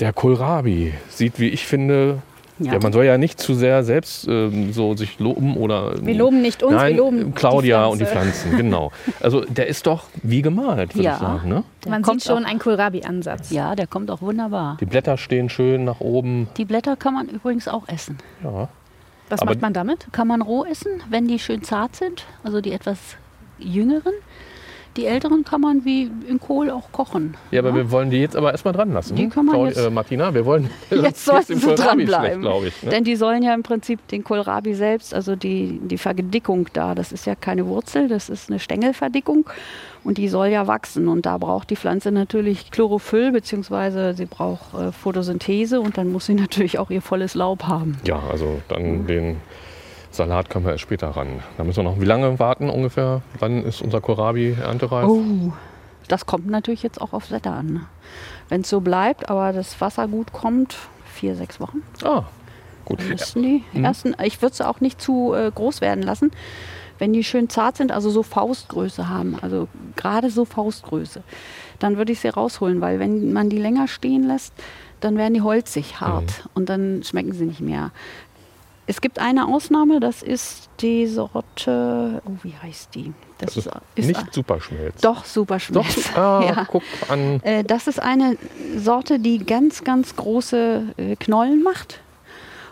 Der Kohlrabi sieht, wie ich finde, ja. Ja. man soll ja nicht zu sehr selbst ähm, so sich loben oder Wir loben nicht uns, Nein, wir loben Claudia die und die Pflanzen, genau. Also der ist doch wie gemalt, würde Ja. ich sagen. Ne? Man kommt sieht schon auch, einen Kohlrabi-Ansatz. Ja, der kommt auch wunderbar. Die Blätter stehen schön nach oben. Die Blätter kann man übrigens auch essen. Ja. Was Aber- macht man damit? Kann man roh essen, wenn die schön zart sind, also die etwas jüngeren. Die älteren kann man wie in Kohl auch kochen. Ja, aber wir wollen die jetzt aber erstmal dran lassen. Die kann man Claudi- jetzt- äh, Martina, wir wollen *laughs* *laughs* Jetzt sollten sie Kohlrabi dranbleiben. ich. Ne? Denn die sollen ja im Prinzip den Kohlrabi selbst, also die, die Verdickung da, das ist ja keine Wurzel, das ist eine Stängelverdickung und die soll ja wachsen. Und da braucht die Pflanze natürlich Chlorophyll, beziehungsweise sie braucht äh, Photosynthese und dann muss sie *laughs* natürlich auch ihr volles Laub haben. Ja, also dann den Salat können wir erst später ran. Da müssen wir noch wie lange warten ungefähr? Wann ist unser Kohlrabi erntereif? Oh, das kommt natürlich jetzt auch aufs Wetter an. ne? Wenn es so bleibt, aber das Wasser gut kommt, vier, sechs Wochen. Ah, gut. Dann müssten die Mhm. ersten, ich würde sie auch nicht zu äh, groß werden lassen. Wenn die schön zart sind, also so Faustgröße haben, also gerade so Faustgröße, dann würde ich sie rausholen, weil wenn man die länger stehen lässt, dann werden die holzig, hart Mhm. und dann schmecken sie nicht mehr. Es gibt eine Ausnahme, das ist die Sorte, oh, wie heißt die? Das ist ist nicht Superschmelz. doch super Doch, ah, *laughs* ja. guck an. Äh, Das ist eine Sorte, die ganz, ganz große äh, Knollen macht.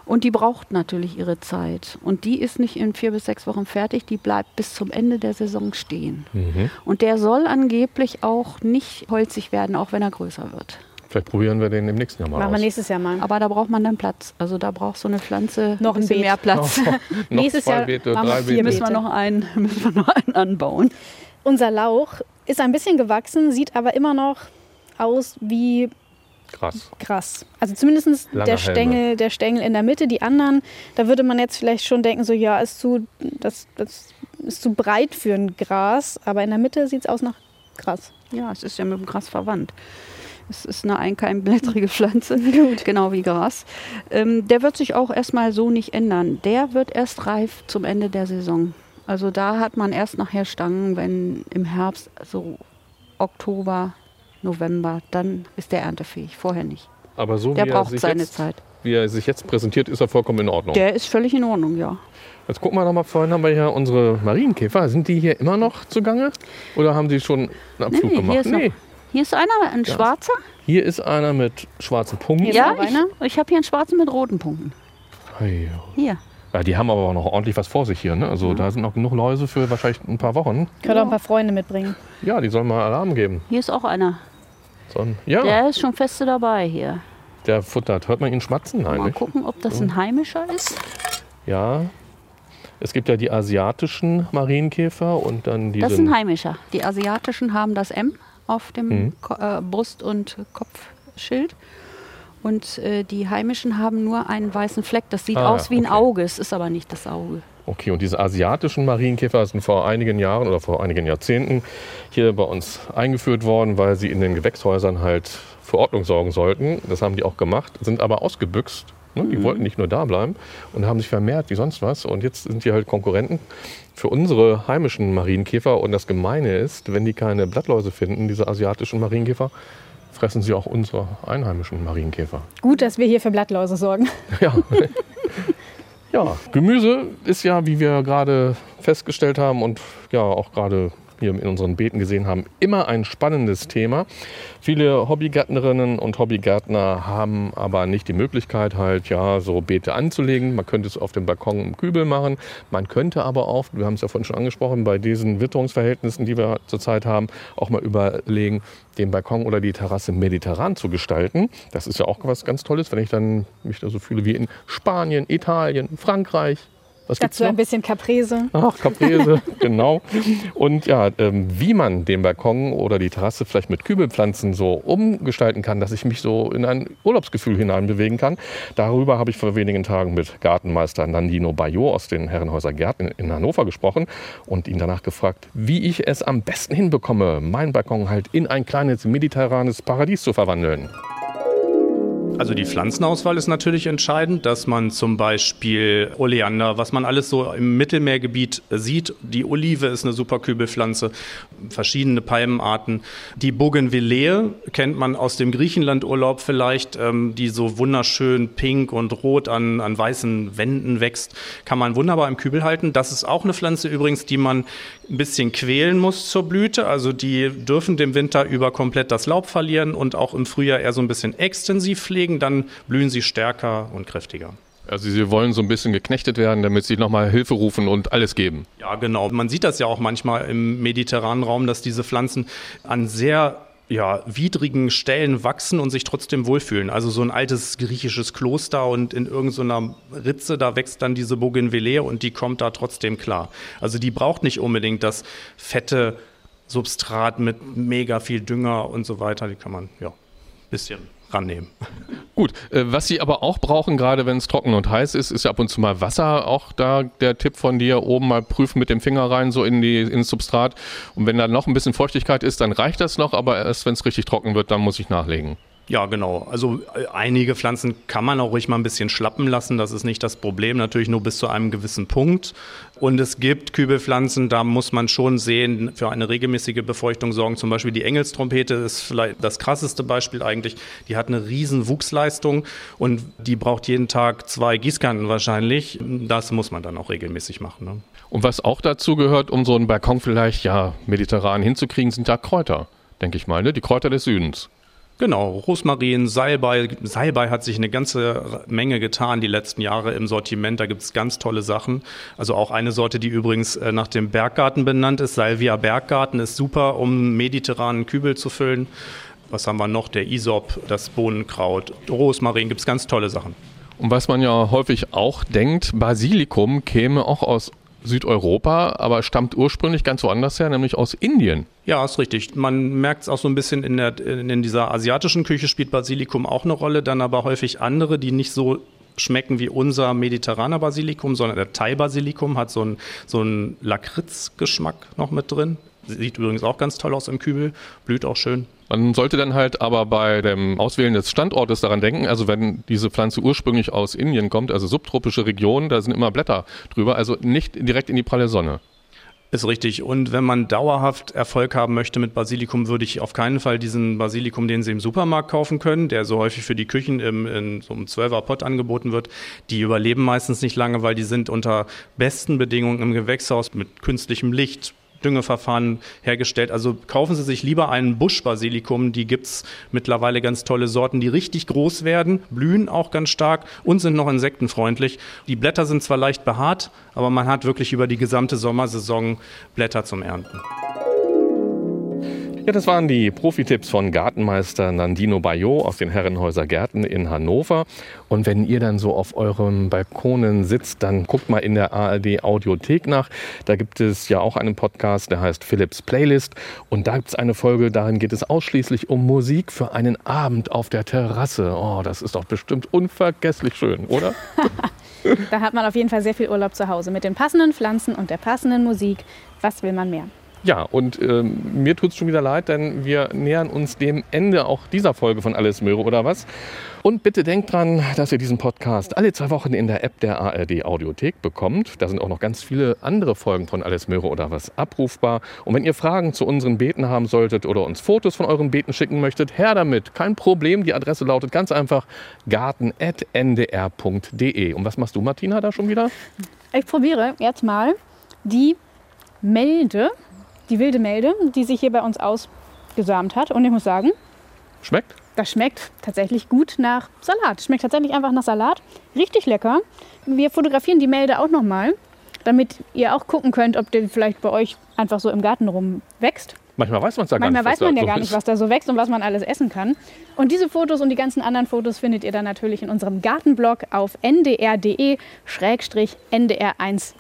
Und die braucht natürlich ihre Zeit. Und die ist nicht in vier bis sechs Wochen fertig, die bleibt bis zum Ende der Saison stehen. Mhm. Und der soll angeblich auch nicht holzig werden, auch wenn er größer wird. Vielleicht probieren wir den im nächsten Jahr mal Machen wir aus. nächstes Jahr mal. Aber da braucht man dann Platz. Also da braucht so eine Pflanze Noch ein bisschen Beet. mehr Platz. *laughs* noch *laughs* Nächstes zwei Jahr Beete, drei Beete. müssen, wir noch einen, *laughs* müssen wir noch einen anbauen. Unser Lauch ist ein bisschen gewachsen, sieht aber immer noch aus wie Krass. krass. Also zumindest Lange der Stängel, der Stängel in der Mitte. Die anderen, da würde man jetzt vielleicht schon denken, so ja, ist zu, das, das ist zu breit für ein Gras. Aber in der Mitte sieht es aus nach Gras. Ja, es ist ja mit dem Gras verwandt. Es ist eine einkeimblättrige Pflanze, *laughs* genau wie Gras. Ähm, der wird sich auch erstmal so nicht ändern. Der wird erst reif zum Ende der Saison. Also da hat man erst nachher Stangen, wenn im Herbst, so Oktober, November, dann ist der erntefähig, vorher nicht. Aber so Der wie, er braucht sich seine jetzt, Zeit. wie er sich jetzt präsentiert, ist er vollkommen in Ordnung. Der ist völlig in Ordnung, ja. Jetzt gucken wir noch mal, vorhin haben wir ja unsere Marienkäfer. Sind die hier immer noch zugange? Oder haben sie schon einen Abflug nee, gemacht? hier ist noch- Hier ist einer, ein Ja. schwarzer. Hier ist einer mit schwarzen Punkten. Hier Ja, ich, ich habe hier einen schwarzen mit roten Punkten. Hey. Hier. Ja, die haben aber auch noch ordentlich was vor sich hier. Ne? Also da sind noch genug Läuse für wahrscheinlich ein paar Wochen. Könnt auch ein paar Freunde mitbringen. Ja, die sollen mal Alarm geben. Hier ist auch einer. Sollen, ja, der, Der ist schon feste dabei hier. futtert. Hört man ihn schmatzen? Nein, Mal nicht? gucken, ob das ein heimischer ist. Ja. Es gibt ja die asiatischen Marienkäfer und dann diese. Das ist ein heimischer. Die asiatischen haben das M auf dem Mhm. Äh, Brust- und Kopfschild. Und äh, die heimischen haben nur einen weißen Fleck. Das sieht Ah, aus wie ein okay. Auge. Es ist aber nicht das Auge. Okay, und diese asiatischen Marienkäfer sind vor einigen Jahren oder vor einigen Jahrzehnten hier bei uns eingeführt worden, weil sie in den Gewächshäusern halt für Ordnung sorgen sollten. Das haben die auch gemacht, sind aber ausgebüxt. Ne? Die wollten nicht nur da bleiben und haben sich vermehrt wie sonst was. Und jetzt sind die halt Konkurrenten für unsere heimischen Marienkäfer. Und das Gemeine ist, wenn die keine Blattläuse finden, diese asiatischen Marienkäfer, fressen sie auch unsere einheimischen Marienkäfer. Gut, dass wir hier für Blattläuse sorgen. *laughs* Ja. ja, Gemüse ist ja, wie wir gerade festgestellt haben und ja auch gerade hier in unseren Beeten gesehen haben, immer ein spannendes Thema. Viele Hobbygärtnerinnen und Hobbygärtner haben aber nicht die Möglichkeit, halt ja so Beete anzulegen. Man könnte es auf dem Balkon im Kübel machen. Man könnte aber auch, wir haben es ja vorhin schon angesprochen, bei diesen Witterungsverhältnissen, die wir zurzeit haben, auch mal überlegen, den Balkon oder die Terrasse mediterran zu gestalten. Das ist ja auch was ganz Tolles, wenn ich dann mich da so fühle wie in Spanien, Italien, Frankreich. Was Dazu ein bisschen Caprese. Ach, Caprese, *laughs* genau. Und ja, ähm, wie man den Balkon oder die Terrasse vielleicht mit Kübelpflanzen so umgestalten kann, dass ich mich so in ein Urlaubsgefühl hineinbewegen kann, darüber habe ich vor wenigen Tagen mit Gartenmeister Nandino Bayot aus den Herrenhäuser Gärten in Hannover gesprochen und ihn danach gefragt, wie ich es am besten hinbekomme, meinen Balkon halt in ein kleines mediterranes Paradies zu verwandeln. Also die Pflanzenauswahl ist natürlich entscheidend, dass man zum Beispiel Oleander, was man alles so im Mittelmeergebiet sieht, die Olive ist eine super Kübelpflanze, verschiedene Palmenarten. Die Bougainvillea kennt man aus dem Griechenlandurlaub vielleicht, ähm, die so wunderschön pink und rot an, an weißen Wänden wächst, kann man wunderbar im Kübel halten. Das ist auch eine Pflanze übrigens, die man ein bisschen quälen muss zur Blüte. Also die dürfen dem Winter über komplett das Laub verlieren und auch im Frühjahr eher so ein bisschen extensiv pflegen, dann blühen sie stärker und kräftiger. Also sie wollen so ein bisschen geknechtet werden, damit sie nochmal Hilfe rufen und alles geben. Ja, genau. Man sieht das ja auch manchmal im mediterranen Raum, dass diese Pflanzen an sehr ja, widrigen Stellen wachsen und sich trotzdem wohlfühlen. Also so ein altes griechisches Kloster und in irgendeiner Ritze, da wächst dann diese Bougainvillea und die kommt da trotzdem klar. Also die braucht nicht unbedingt das fette Substrat mit mega viel Dünger und so weiter. Die kann man ja ein bisschen rannehmen. *laughs* Gut, äh, was Sie aber auch brauchen, gerade wenn es trocken und heiß ist, ist ja ab und zu mal Wasser. Auch da der Tipp von dir, oben mal prüfen mit dem Finger rein, so in die, ins Substrat. Und wenn da noch ein bisschen Feuchtigkeit ist, dann reicht das noch, aber erst wenn es richtig trocken wird, dann muss ich nachlegen. Ja, genau. Also äh, einige Pflanzen kann man auch ruhig mal ein bisschen schlappen lassen. Das ist nicht das Problem. Natürlich nur bis zu einem gewissen Punkt. Und es gibt Kübelpflanzen, da muss man schon sehen, für eine regelmäßige Befeuchtung sorgen. Zum Beispiel die Engelstrompete ist vielleicht das krasseste Beispiel eigentlich. Die hat eine riesen Wuchsleistung und die braucht jeden Tag zwei Gießkannen wahrscheinlich. Das muss man dann auch regelmäßig machen. Ne? Und was auch dazu gehört, um so einen Balkon vielleicht ja mediterran hinzukriegen, sind ja Kräuter, denke ich mal, ne? die Kräuter des Südens. Genau, Rosmarin, Salbei. Salbei hat sich eine ganze Menge getan die letzten Jahre im Sortiment. Da gibt es ganz tolle Sachen. Also auch eine Sorte, die übrigens äh, nach dem Berggarten benannt ist. Salvia Berggarten ist super, um mediterranen Kübel zu füllen. Was haben wir noch? Der Isop, das Bohnenkraut, Rosmarin, gibt es ganz tolle Sachen. Und was man ja häufig auch denkt, Basilikum käme auch aus Südeuropa, aber stammt ursprünglich ganz woanders her, nämlich aus Indien. Ja, ist richtig. Man merkt es auch so ein bisschen in, der, in dieser asiatischen Küche spielt Basilikum auch eine Rolle, dann aber häufig andere, die nicht so schmecken wie unser mediterraner Basilikum, sondern der Thai-Basilikum hat so einen, so einen Lakritz-Geschmack noch mit drin. Sieht übrigens auch ganz toll aus im Kübel, blüht auch schön. Man sollte dann halt aber bei dem Auswählen des Standortes daran denken, also wenn diese Pflanze ursprünglich aus Indien kommt, also subtropische Region, da sind immer Blätter drüber, also nicht direkt in die pralle Sonne. Ist richtig. Und wenn man dauerhaft Erfolg haben möchte mit Basilikum, würde ich auf keinen Fall diesen Basilikum, den Sie im Supermarkt kaufen können, der so häufig für die Küchen im, in so einem 12er Pot angeboten wird. Die überleben meistens nicht lange, weil die sind unter besten Bedingungen im Gewächshaus mit künstlichem Licht, Düngeverfahren hergestellt. Also kaufen Sie sich lieber einen Buschbasilikum. Die gibt's mittlerweile ganz tolle Sorten, die richtig groß werden, blühen auch ganz stark und sind noch insektenfreundlich. Die Blätter sind zwar leicht behaart, aber man hat wirklich über die gesamte Sommersaison Blätter zum Ernten. Ja, das waren die Profi-Tipps von Gartenmeister Nandino Bayot aus den Herrenhäuser Gärten in Hannover. Und wenn ihr dann so auf eurem Balkonen sitzt, dann guckt mal in der ARD Audiothek nach. Da gibt es ja auch einen Podcast, der heißt Philips Playlist. Und da gibt es eine Folge, darin geht es ausschließlich um Musik für einen Abend auf der Terrasse. Oh, das ist doch bestimmt unvergesslich schön, oder? *laughs* *laughs* da hat man auf jeden Fall sehr viel Urlaub zu Hause mit den passenden Pflanzen und der passenden Musik. Was will man mehr? Ja, und ähm, mir tut es schon wieder leid, denn wir nähern uns dem Ende auch dieser Folge von Alles Möhre oder was. Und bitte denkt dran, dass ihr diesen Podcast alle zwei Wochen in der App der ARD Audiothek bekommt. Da sind auch noch ganz viele andere Folgen von Alles Möhre oder was abrufbar. Und wenn ihr Fragen zu unseren Beeten haben solltet oder uns Fotos von euren Beeten schicken möchtet, her damit. Kein Problem. Die Adresse lautet ganz einfach garten.ndr.de. Und was machst du, Martina, da schon wieder? Ich probiere jetzt mal die Melde die wilde Melde, die sich hier bei uns ausgesamt hat. Und ich muss sagen, schmeckt? Das schmeckt tatsächlich gut nach Salat. Schmeckt tatsächlich einfach nach Salat. Richtig lecker. Wir fotografieren die Melde auch nochmal, damit ihr auch gucken könnt, ob der vielleicht bei euch einfach so im Garten rumwächst. Manchmal weiß man es ja gar nicht. Manchmal weiß man ja so gar nicht, was da so wächst und was man alles essen kann. Und diese Fotos und die ganzen anderen Fotos findet ihr dann natürlich in unserem Gartenblog auf ndr.de-ndr1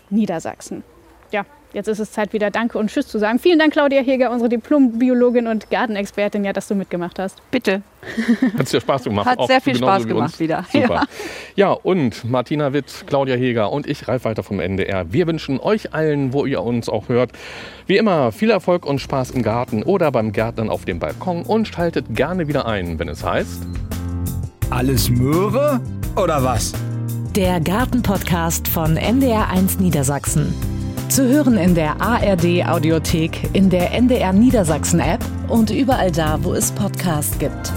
Niedersachsen. Ja, Jetzt ist es Zeit, wieder Danke und Tschüss zu sagen. Vielen Dank, Claudia Heger, unsere Diplom-Biologin und Gartenexpertin, ja, dass du mitgemacht hast. Bitte. Hat es dir Spaß gemacht? Hat sehr viel Spaß gemacht wieder. Super. Ja. ja, und Martina Witt, Claudia Heger und ich, Ralf Walter vom NDR. Wir wünschen euch allen, wo ihr uns auch hört, wie immer viel Erfolg und Spaß im Garten oder beim Gärtnern auf dem Balkon und schaltet gerne wieder ein, wenn es heißt. Alles Möhre oder was? Der Gartenpodcast von NDR1 Niedersachsen. Zu hören in der ARD Audiothek, in der NDR Niedersachsen App und überall da, wo es Podcasts gibt.